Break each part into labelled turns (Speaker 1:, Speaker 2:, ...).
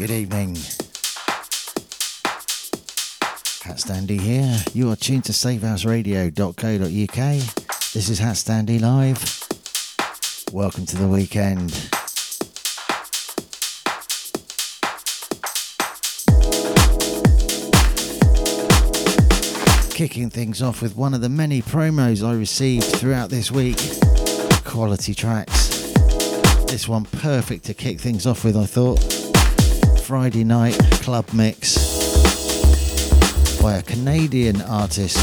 Speaker 1: Good evening. HatStandy here. You are tuned to safehouseradio.co.uk. This is HatStandy Live. Welcome to the weekend. Kicking things off with one of the many promos I received throughout this week. Quality tracks. This one perfect to kick things off with, I thought. Friday night club mix by a Canadian artist.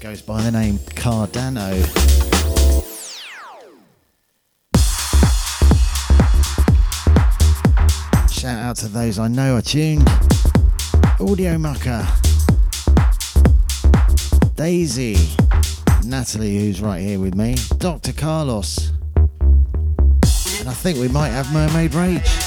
Speaker 1: Goes by the name Kardano. Shout out to those I know are tuned. Audio Mucker. Daisy. Natalie, who's right here with me. Dr. Carlos. And I think we might have Mermaid Rage.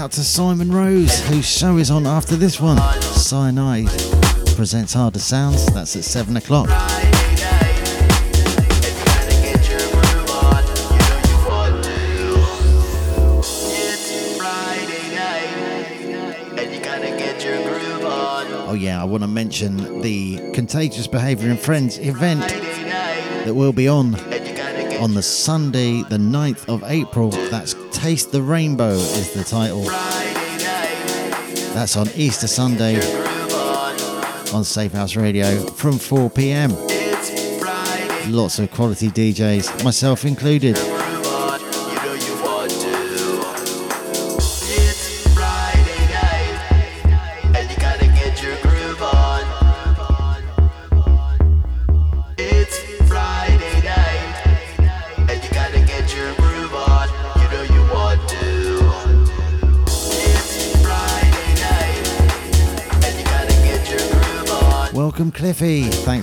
Speaker 1: Out to Simon Rose, whose show is on after this one. Cyanide presents Harder Sounds. That's at 7 o'clock. Oh, yeah, I want to mention the Contagious Behaviour and Friends event that will be on on the Sunday, the 9th of April. That's Taste the Rainbow, is the title. That's on Easter Sunday on Safe House Radio from 4 pm. Lots of quality DJs, myself included.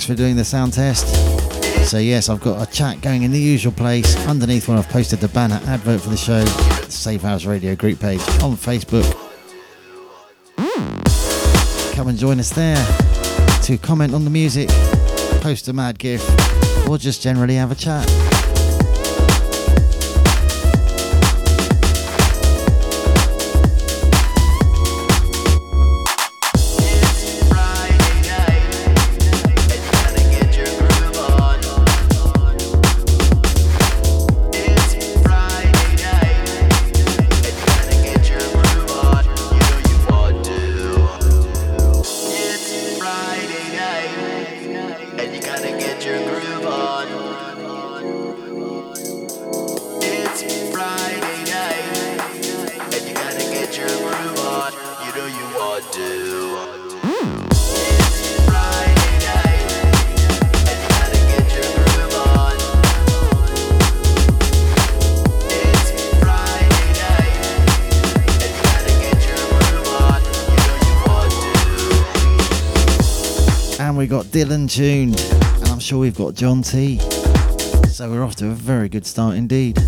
Speaker 1: For doing the sound test. So, yes, I've got a chat going in the usual place underneath when I've posted the banner advert for the show, the Safe House Radio group page on Facebook. Come and join us there to comment on the music, post a mad gif, or just generally have a chat. Dylan tuned, and I'm sure we've got John T. So we're off to a very good start indeed.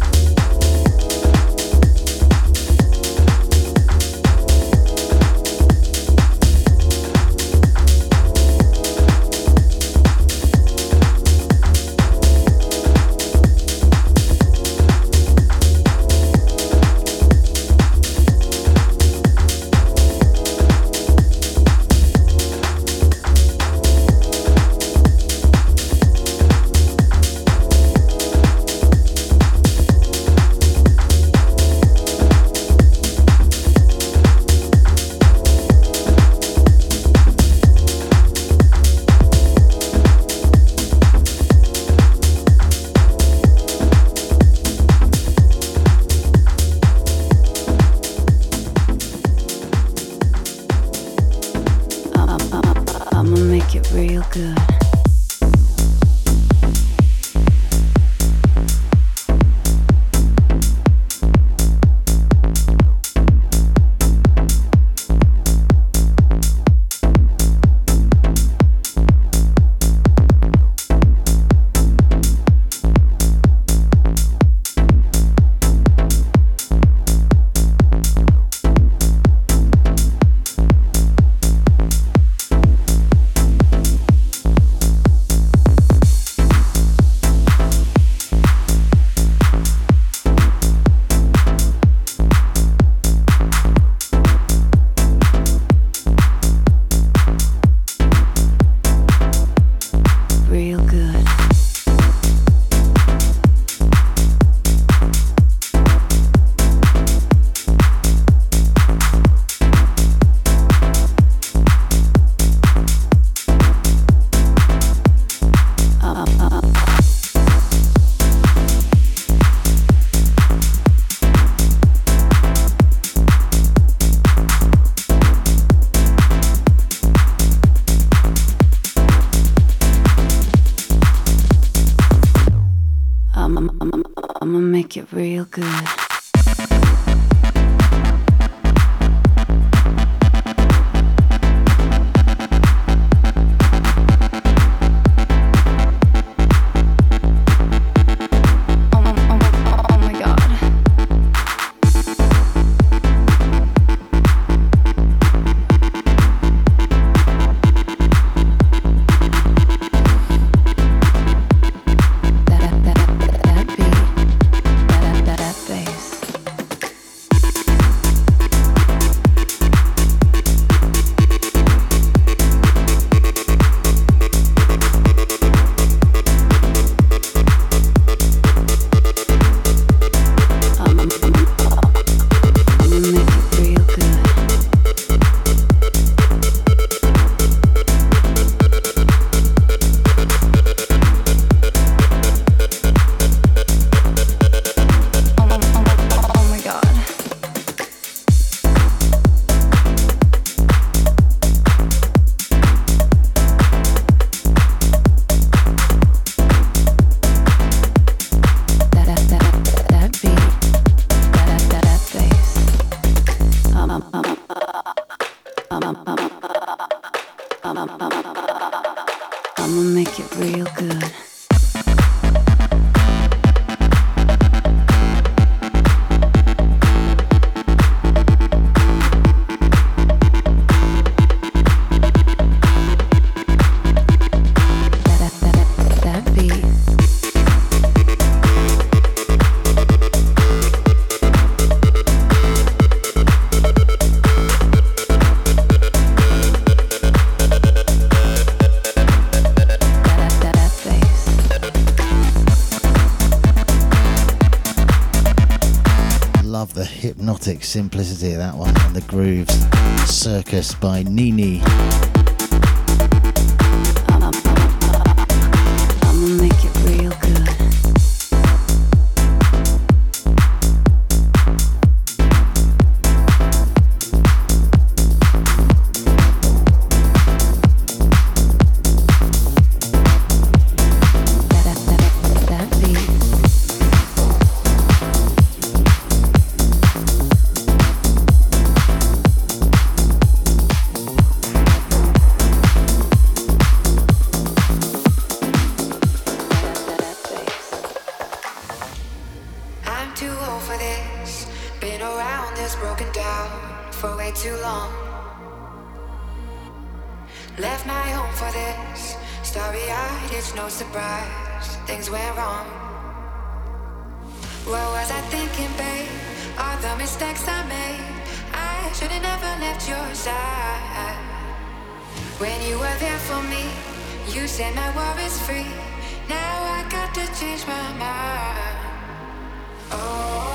Speaker 2: Simplicity of that one and the grooves. Circus by Nini.
Speaker 3: no surprise, things went wrong. What was I thinking, babe? All the mistakes I made, I should've never left your side. When you were there for me, you said my worries free. Now I got to change my mind.
Speaker 1: Oh.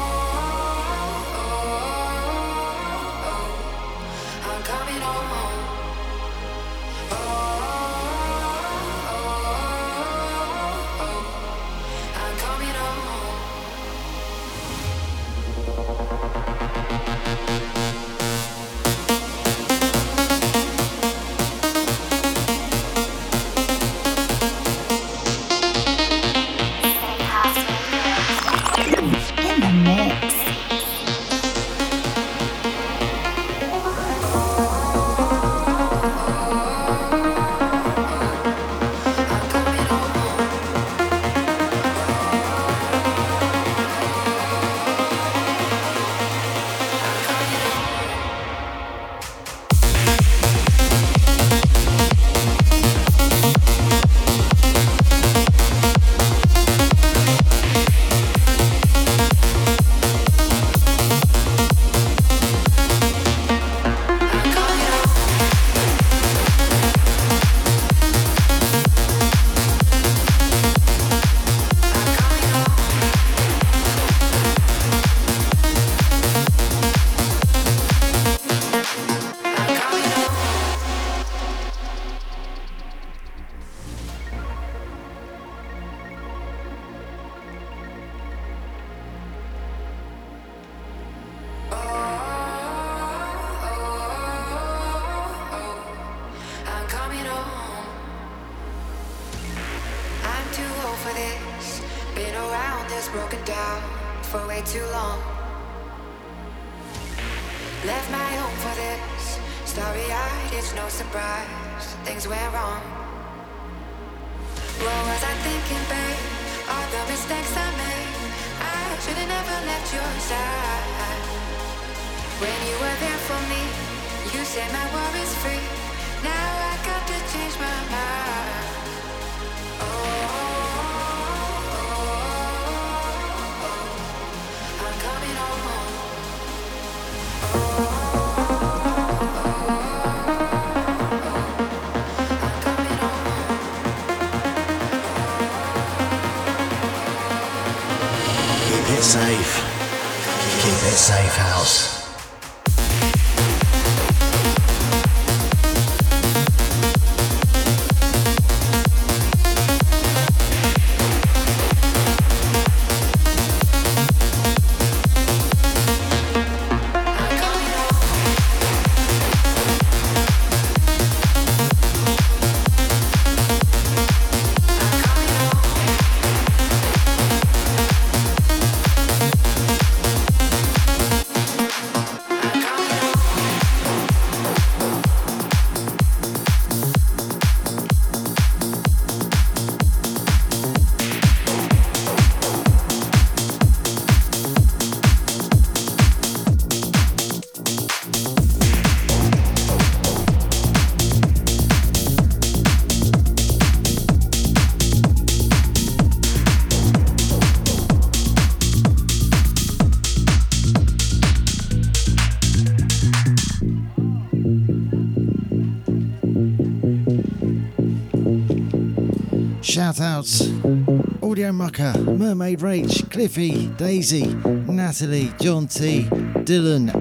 Speaker 1: Audio Mucker, Mermaid Rach, Cliffy, Daisy, Natalie, John T, Dylan,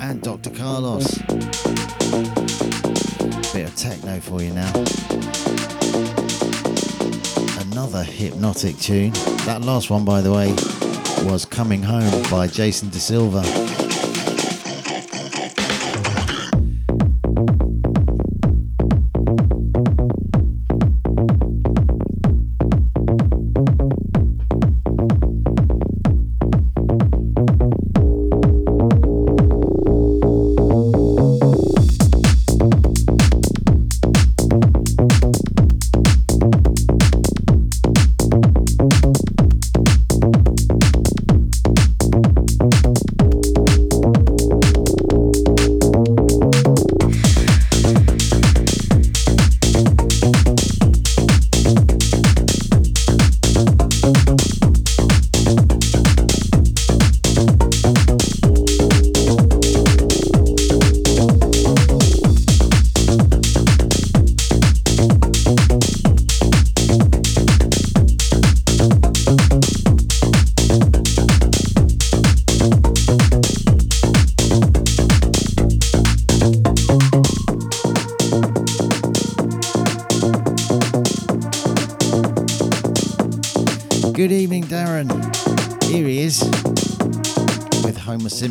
Speaker 1: and Dr. Carlos. Bit of techno for you now. Another hypnotic tune. That last one, by the way, was Coming Home by Jaison De Silva.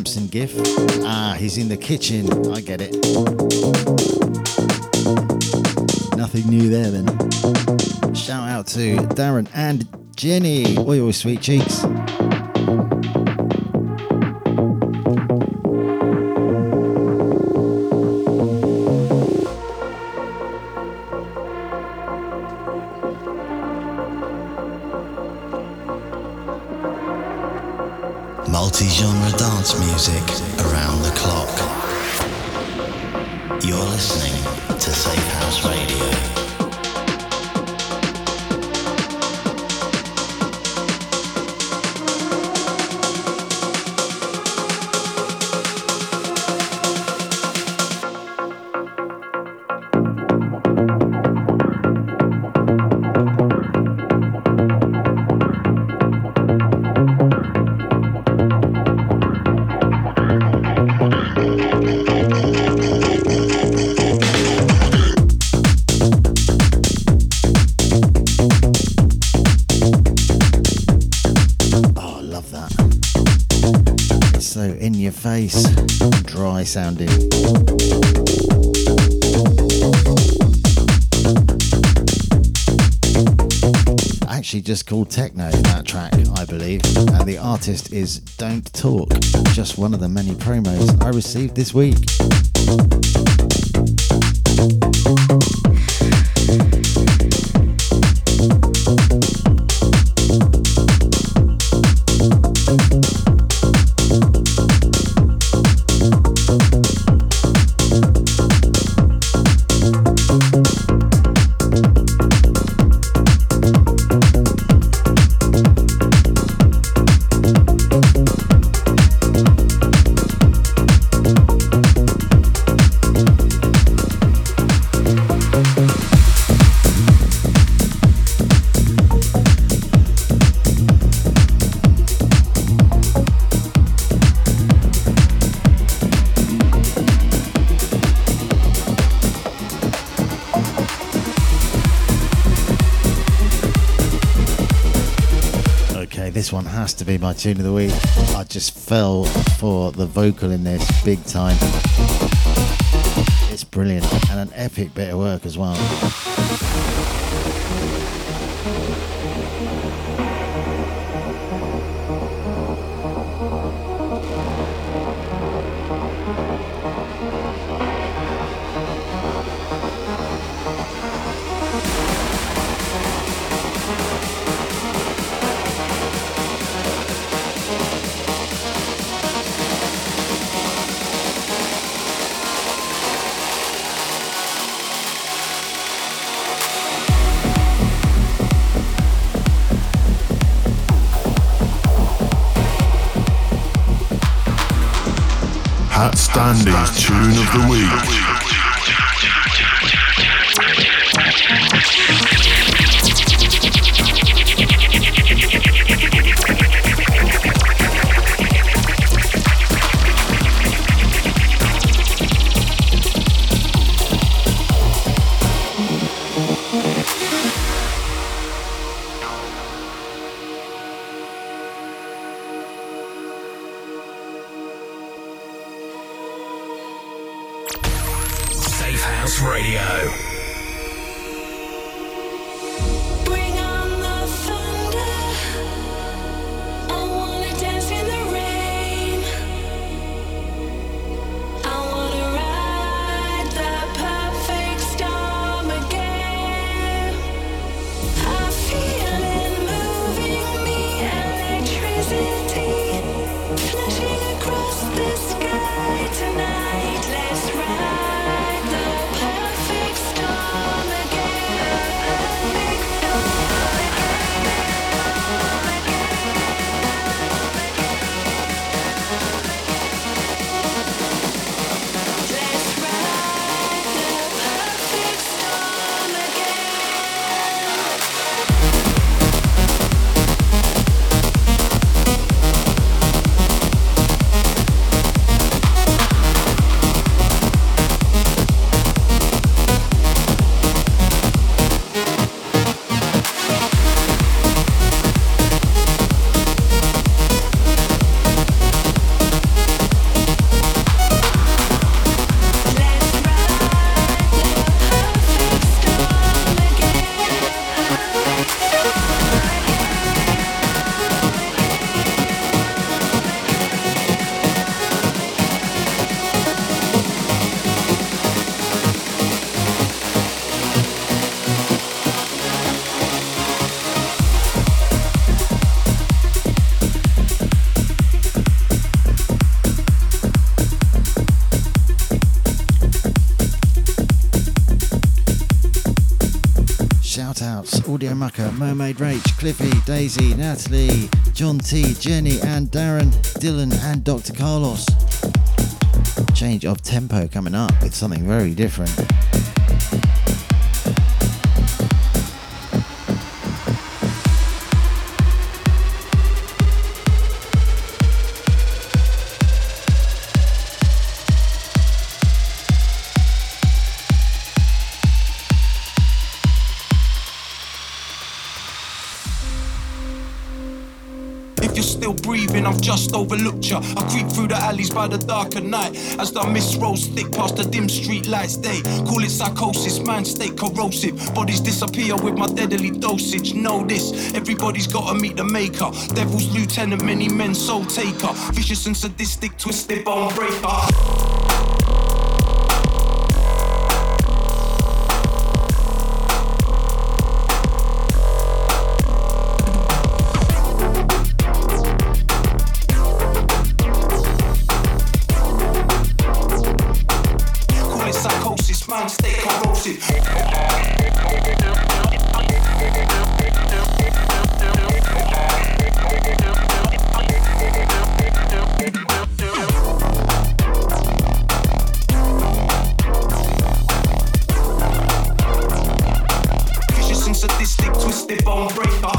Speaker 1: Simpson gif. Ah, he's in the kitchen. I get it. Nothing new there then. Shout out to Darren and Jenny. Oi, oi, sweet cheeks.
Speaker 4: Techno, that track, I believe. And the artist is Don't Talk, just one of the many promos I received this week. this be my tune of the week. I just fell for the vocal in this big time. It's brilliant and an epic bit of work as well.
Speaker 1: Audio Mucker, Mermaid Rach, Cliffy, Daisy, Natalie, John T, Jenny, and Darren, Dylan, and Dr. Carlos. Change of tempo coming up with something very different.
Speaker 5: Just overlooked ya. I creep through the alleys by the dark of night as the mist rolls thick past the dim street lights. They call it psychosis, man, state corrosive. Bodies disappear with my deadly dosage. Know this, everybody's gotta meet the maker. Devil's lieutenant, many men soul taker. Vicious and sadistic, twisted bone breaker. If break breaker,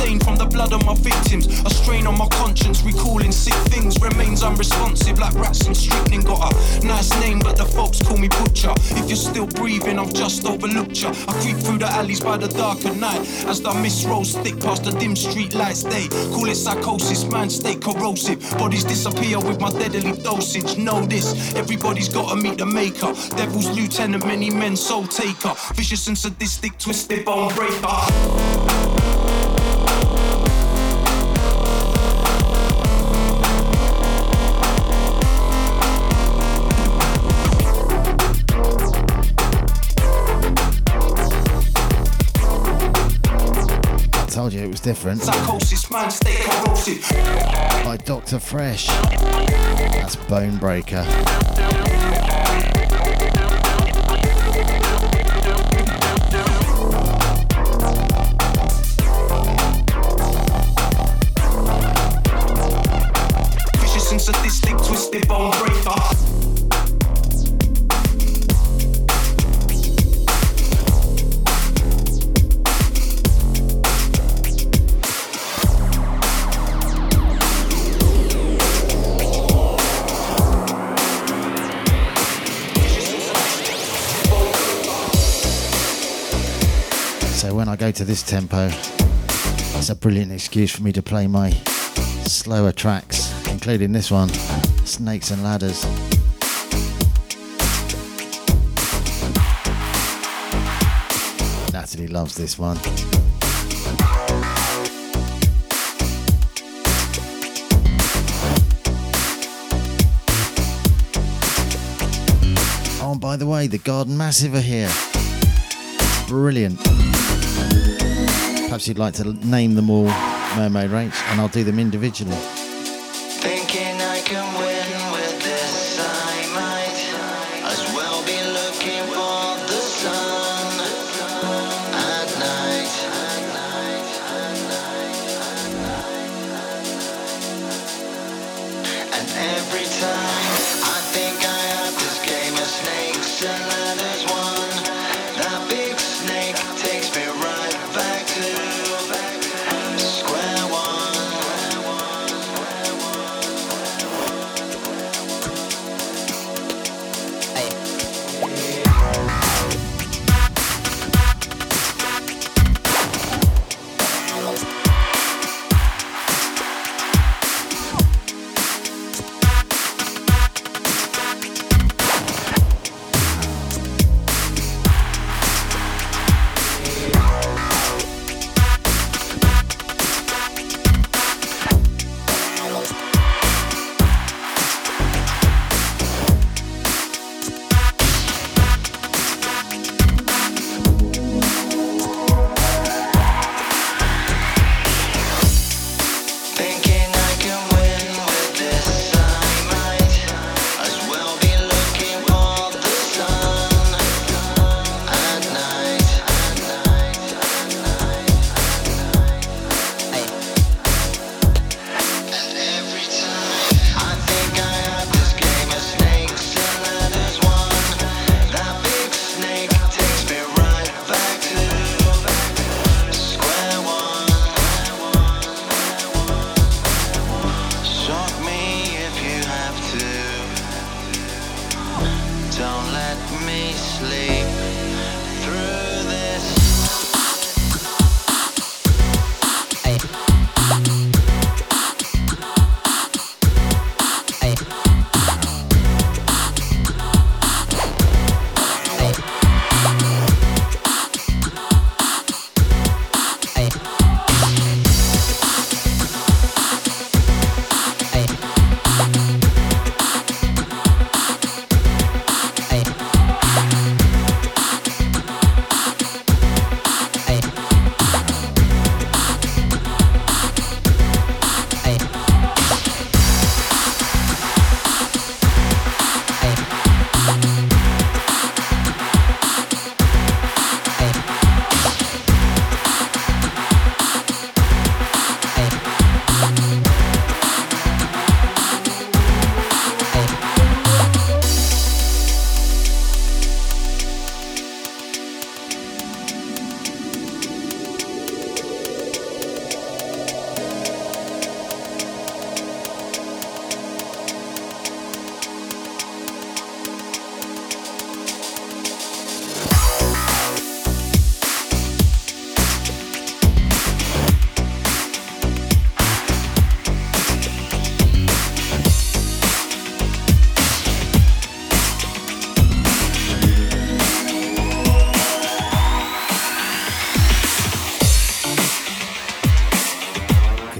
Speaker 5: by the blood of my victims, a strain on my conscience, recalling sick things remains unresponsive like rats in streetling gutter. Nice name, but the thugs call me butcher. If you're still breathing, I've just overlooked you. I creep through the alleys by the dark darker night as the mist rolls thick past the dim street lights. They call it psychosis, man, stay corrosive. Bodies disappear with my deadly dosage. Know this, everybody's gotta meet the maker. Devil's lieutenant, many men soul taker. Vicious and sadistic, twisted bone breaker.
Speaker 1: Told you it was different.
Speaker 5: Psychosis, man, stay corrosive.
Speaker 1: By Dr. Fresch. That's Bone Breaker. To this tempo, it's a brilliant excuse for me to play my slower tracks, including this one, Snakes and Ladders. Natalie loves this one. Oh, by the way, the Garden Massive are here. Brilliant. Perhaps you'd like to name them all Mermaid Rach, and I'll do them individually.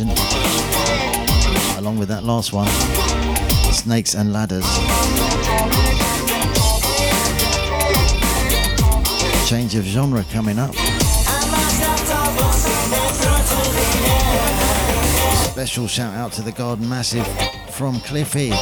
Speaker 1: Along with that last one, Snakes and Ladders. Change of genre coming up. Special shout out to the Garden Massive from Cliffy.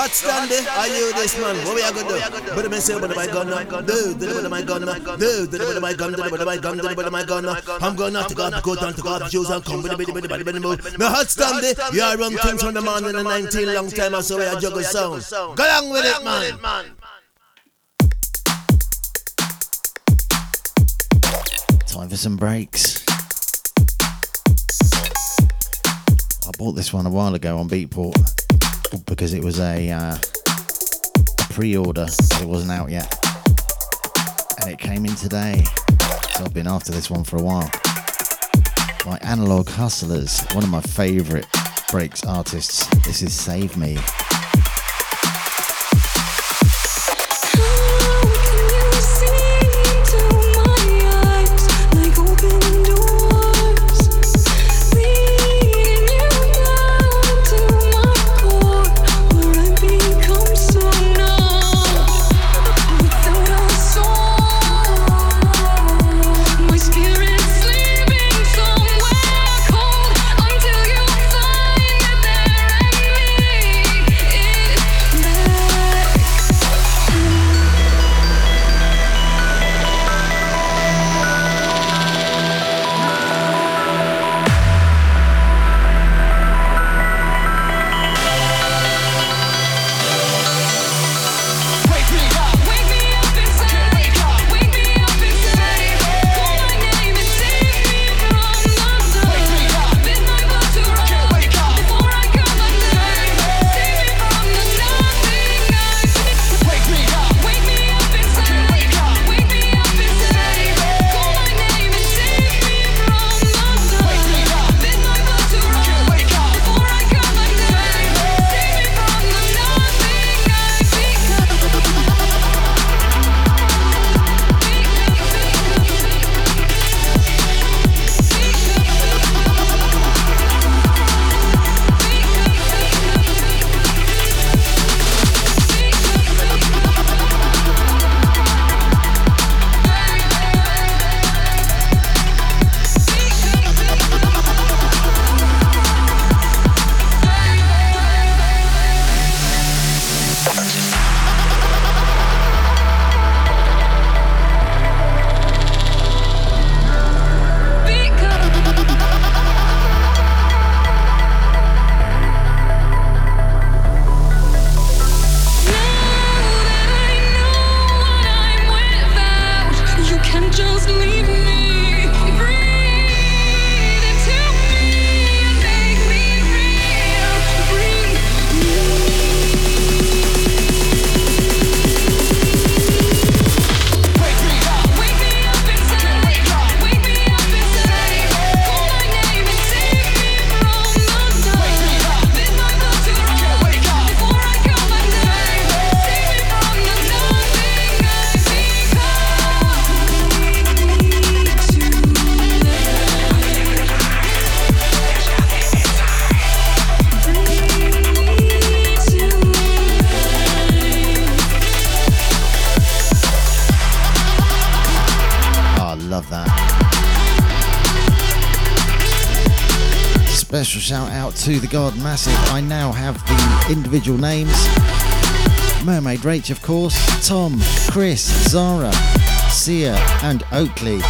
Speaker 6: Hot stand there. Are you this man? What we are gonna do? But I say, but my gun. Do, do, but my gun. Do, do, but my gun, do, but my gun, do, but my gun. I'm going to go up, to go down to go up, shoes and come with the bitty, bitty, bitty, bitty, bitty. The HatStandy. You are run things from the man in the 19 long time, or so we are juggle sound. Go along with it, man.
Speaker 1: Time for some breaks. I bought this one a while ago on Beatport because it was a, uh, pre-order. It wasn't out yet, and it came in today. So I've been after this one for a while.
Speaker 7: by Analogue Hustlers, one of my favourite breaks artists. This is Save Me. To the Garden Massive, I now have the individual names. Mermaid Rach, of course, Tom, Chris, Zara, Sia, and Oakley.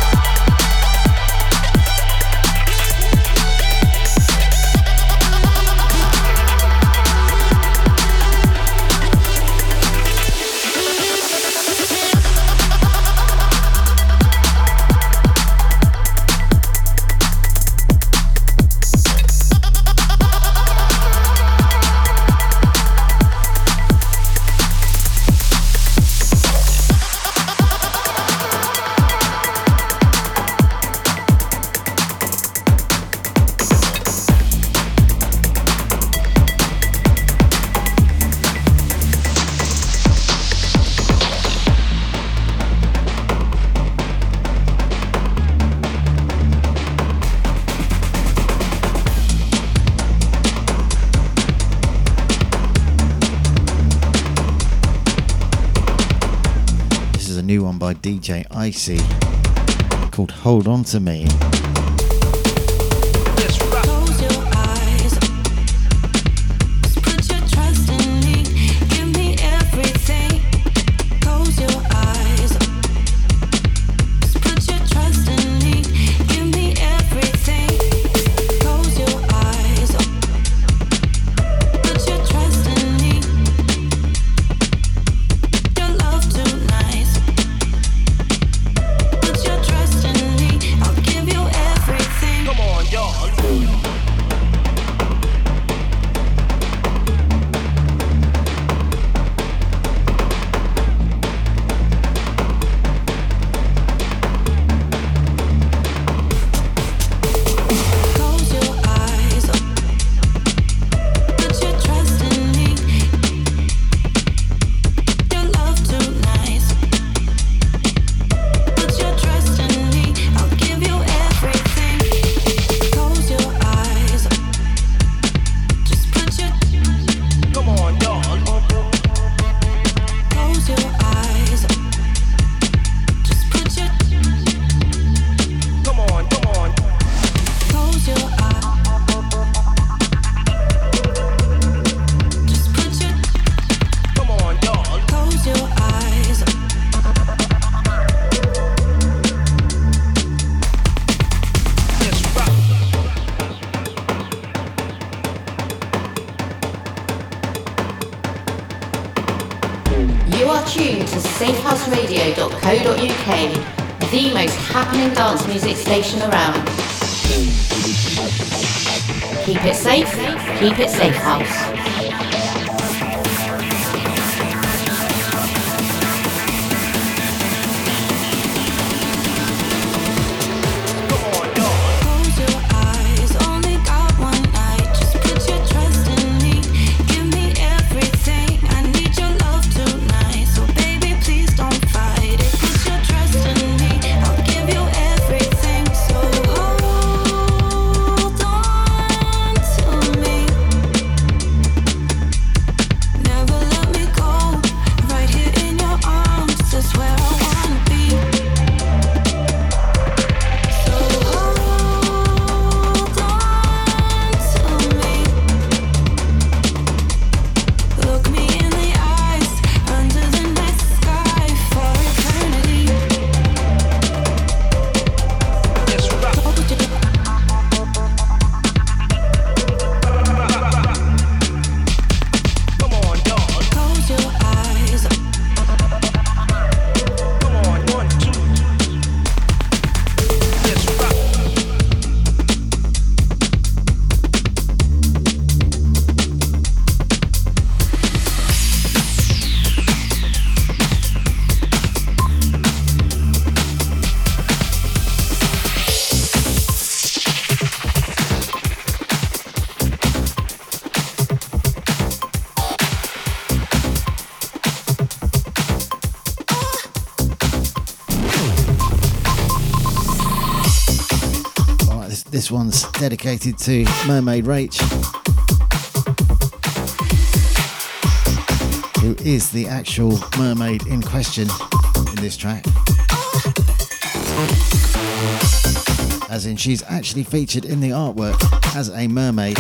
Speaker 7: DJ Icey called Hold On To Me.
Speaker 8: One's dedicated to Mermaid Rach, who is the actual mermaid in question in this track. As in, she's actually featured in the artwork as a mermaid,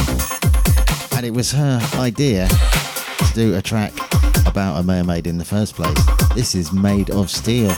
Speaker 8: and it was her idea to do a track about a mermaid in the first place. This is Maid of Steel.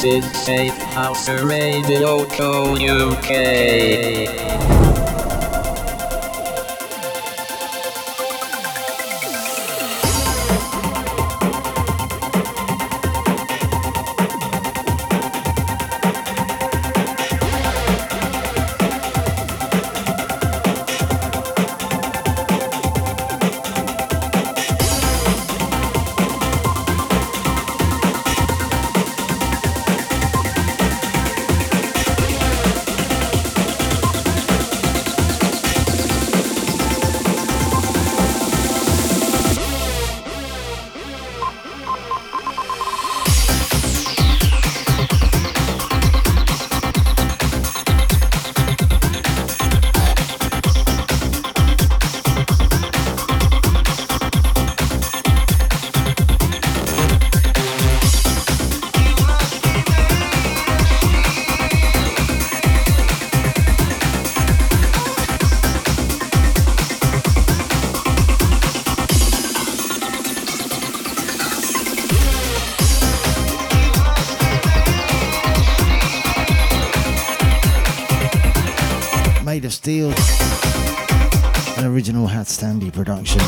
Speaker 9: This is Safe House Radio Co. UK.
Speaker 1: Steel, an original HatStandy production.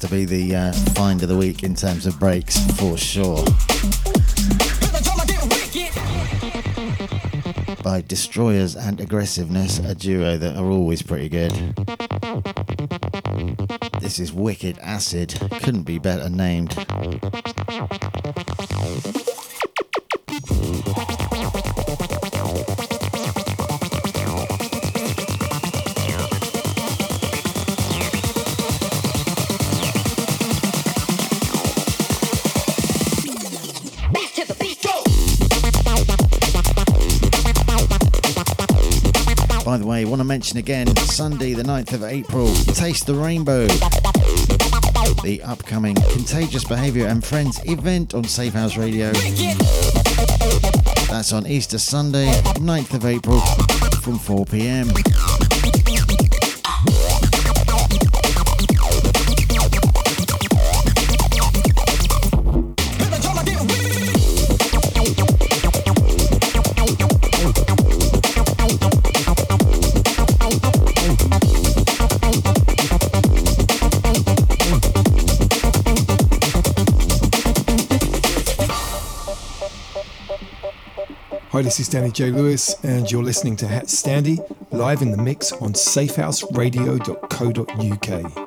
Speaker 1: To be the uh, find of the week in terms of breaks for sure. By Destroyers and Aggressiveness, a duo that are always pretty good. This is Wicked Acid, couldn't be better named. Mention again Sunday, the 9th of April, Taste the Rainbow. The upcoming Contagious Behaviour and Friends event on Safehouse Radio. That's on Easter Sunday, 9th of April from 4 pm.
Speaker 10: This is Danny J. Lewis, and you're listening to HatStandy live in the mix on safehouseradio.co.uk.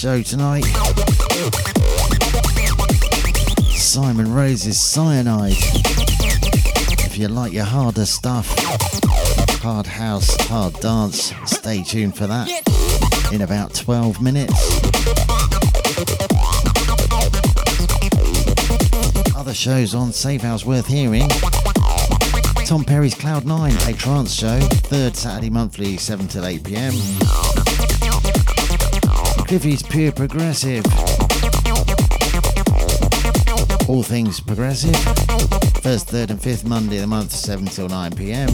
Speaker 10: show tonight. Simon Rose's Cyanide. If you like your harder stuff, hard house, hard dance, stay tuned for that in about 12 minutes. Other shows on Safehouse worth hearing. Tom Perry's Cloud 9, a trance show, third Saturday monthly, 7 till 8 pm. Cliffy's Pure Progressive. All things progressive. First, third, and fifth Monday of the month, 7 till 9 pm.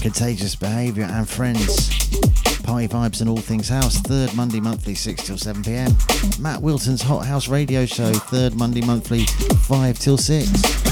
Speaker 10: Contagious Behaviour and Friends. Party Vibes and All Things House, third Monday monthly, 6 till 7 pm. Matt Wilton's Hot House Radio Show, third Monday monthly, 5 till 6.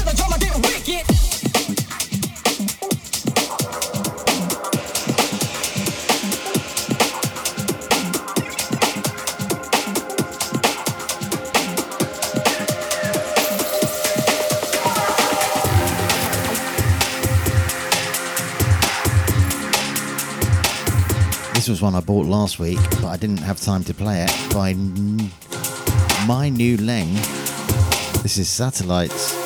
Speaker 10: Was one I bought last week, but I didn't have time to play it by My New Leng. This is Satellites.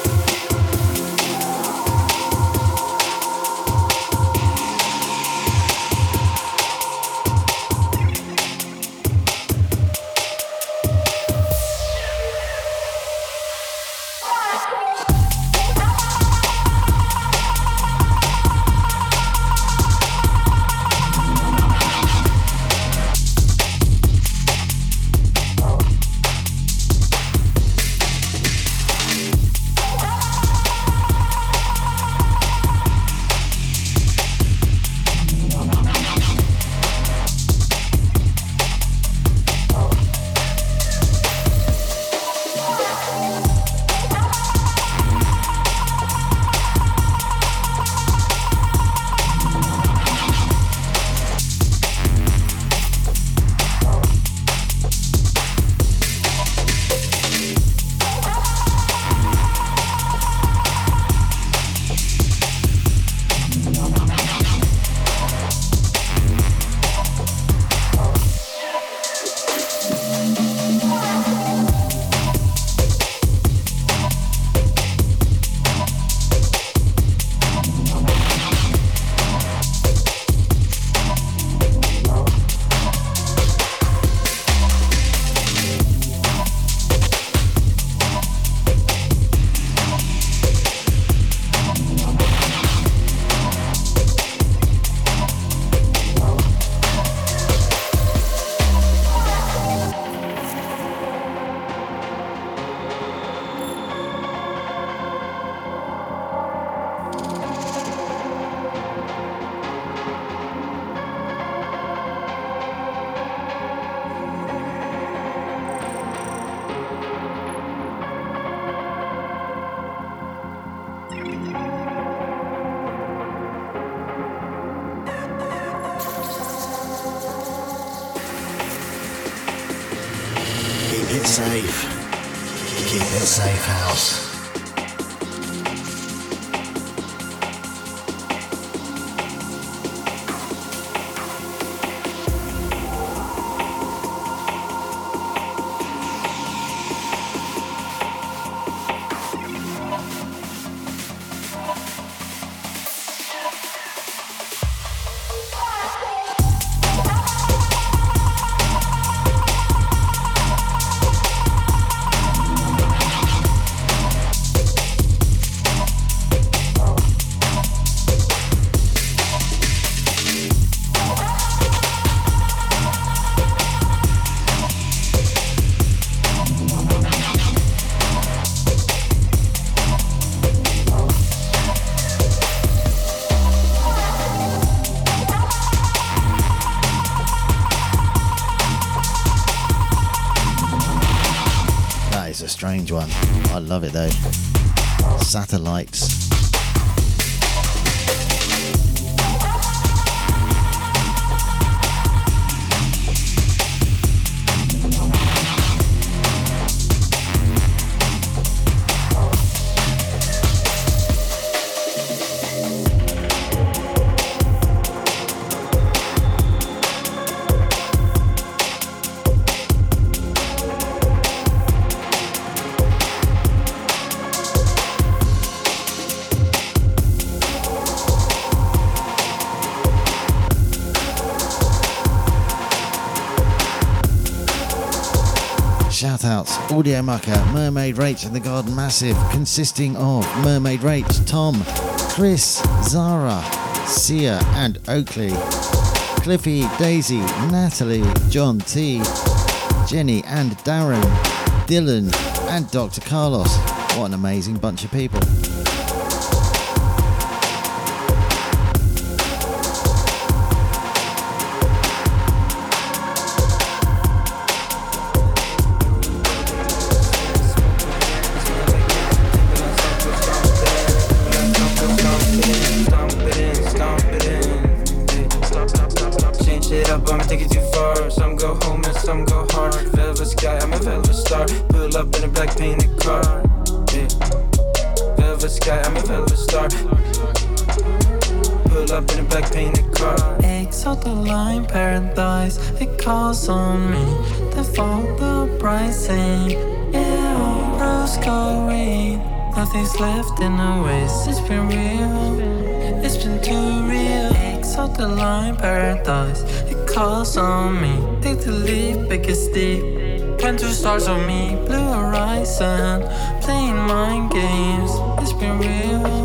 Speaker 1: Satellites. Audio Mucker, Mermaid Rach and the Garden Massive, consisting of Mermaid Rach, Tom, Chris, Zara, Sia and Oakley, Cliffy, Daisy, Natalie, John T, Jenny and Darren, Dylan and Dr. Carlos. What an amazing bunch of people.
Speaker 11: Nothing's left in the waste. It's been real, it's been too real. Exalt the line, paradise. It calls on me. Take the leap, make it steep. Plant two stars on me, blue horizon. Playing mind games. It's been real,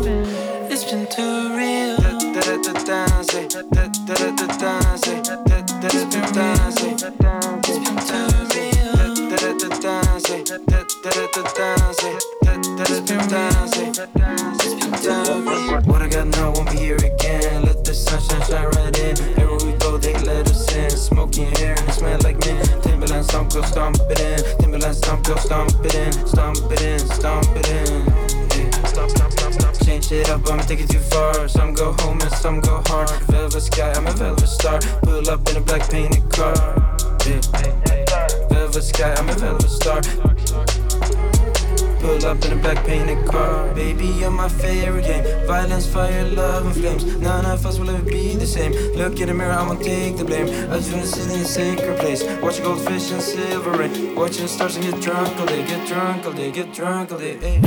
Speaker 11: Black painted car. Baby, you're my favorite game. Violence, fire, love, and flames. None of us will ever be the same. Look in the mirror, I'ma take the blame. I just wanna sit in a sacred place. Watching goldfish and silver rain. Watching the stars and get drunk all day. Get drunk all day, get drunk all day. Hey.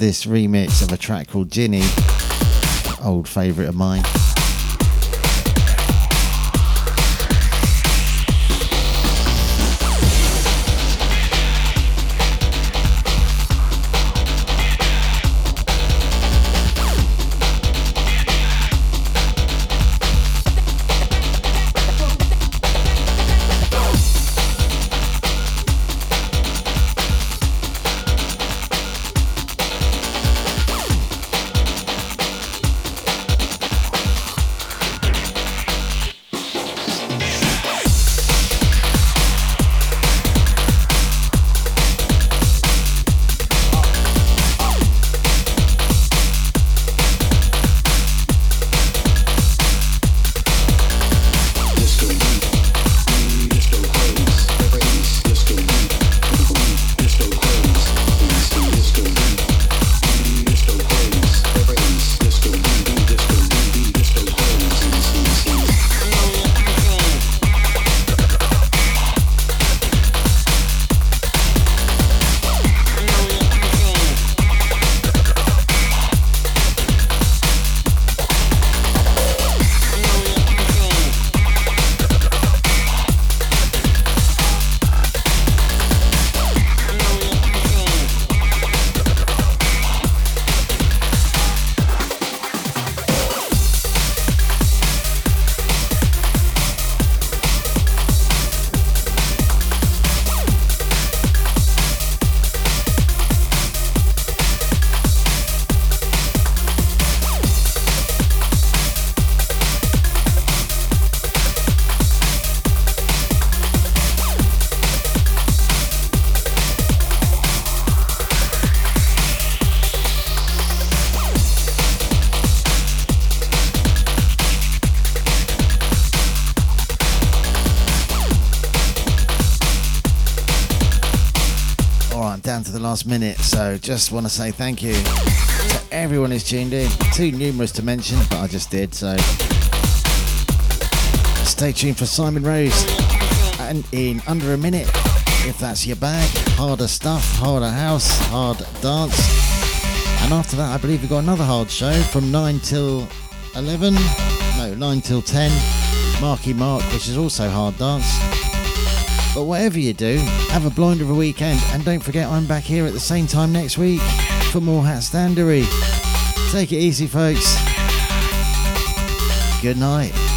Speaker 1: This remix of a track called Ginnie, old favourite of mine. Last minute, so just want to say thank you to everyone who's tuned in. Too numerous to mention, but I just did, so stay tuned for Simon Rose. And in under a minute, if that's your bag, harder stuff, harder house, hard dance. And after that, I believe we've got another hard show from 9 till 11. No, 9 till 10. Marky Mark, which is also hard dance. But whatever you do, have a blinder of a weekend. And don't forget, I'm back here at the same time next week for more Hat Standery. Take it easy, folks. Good night.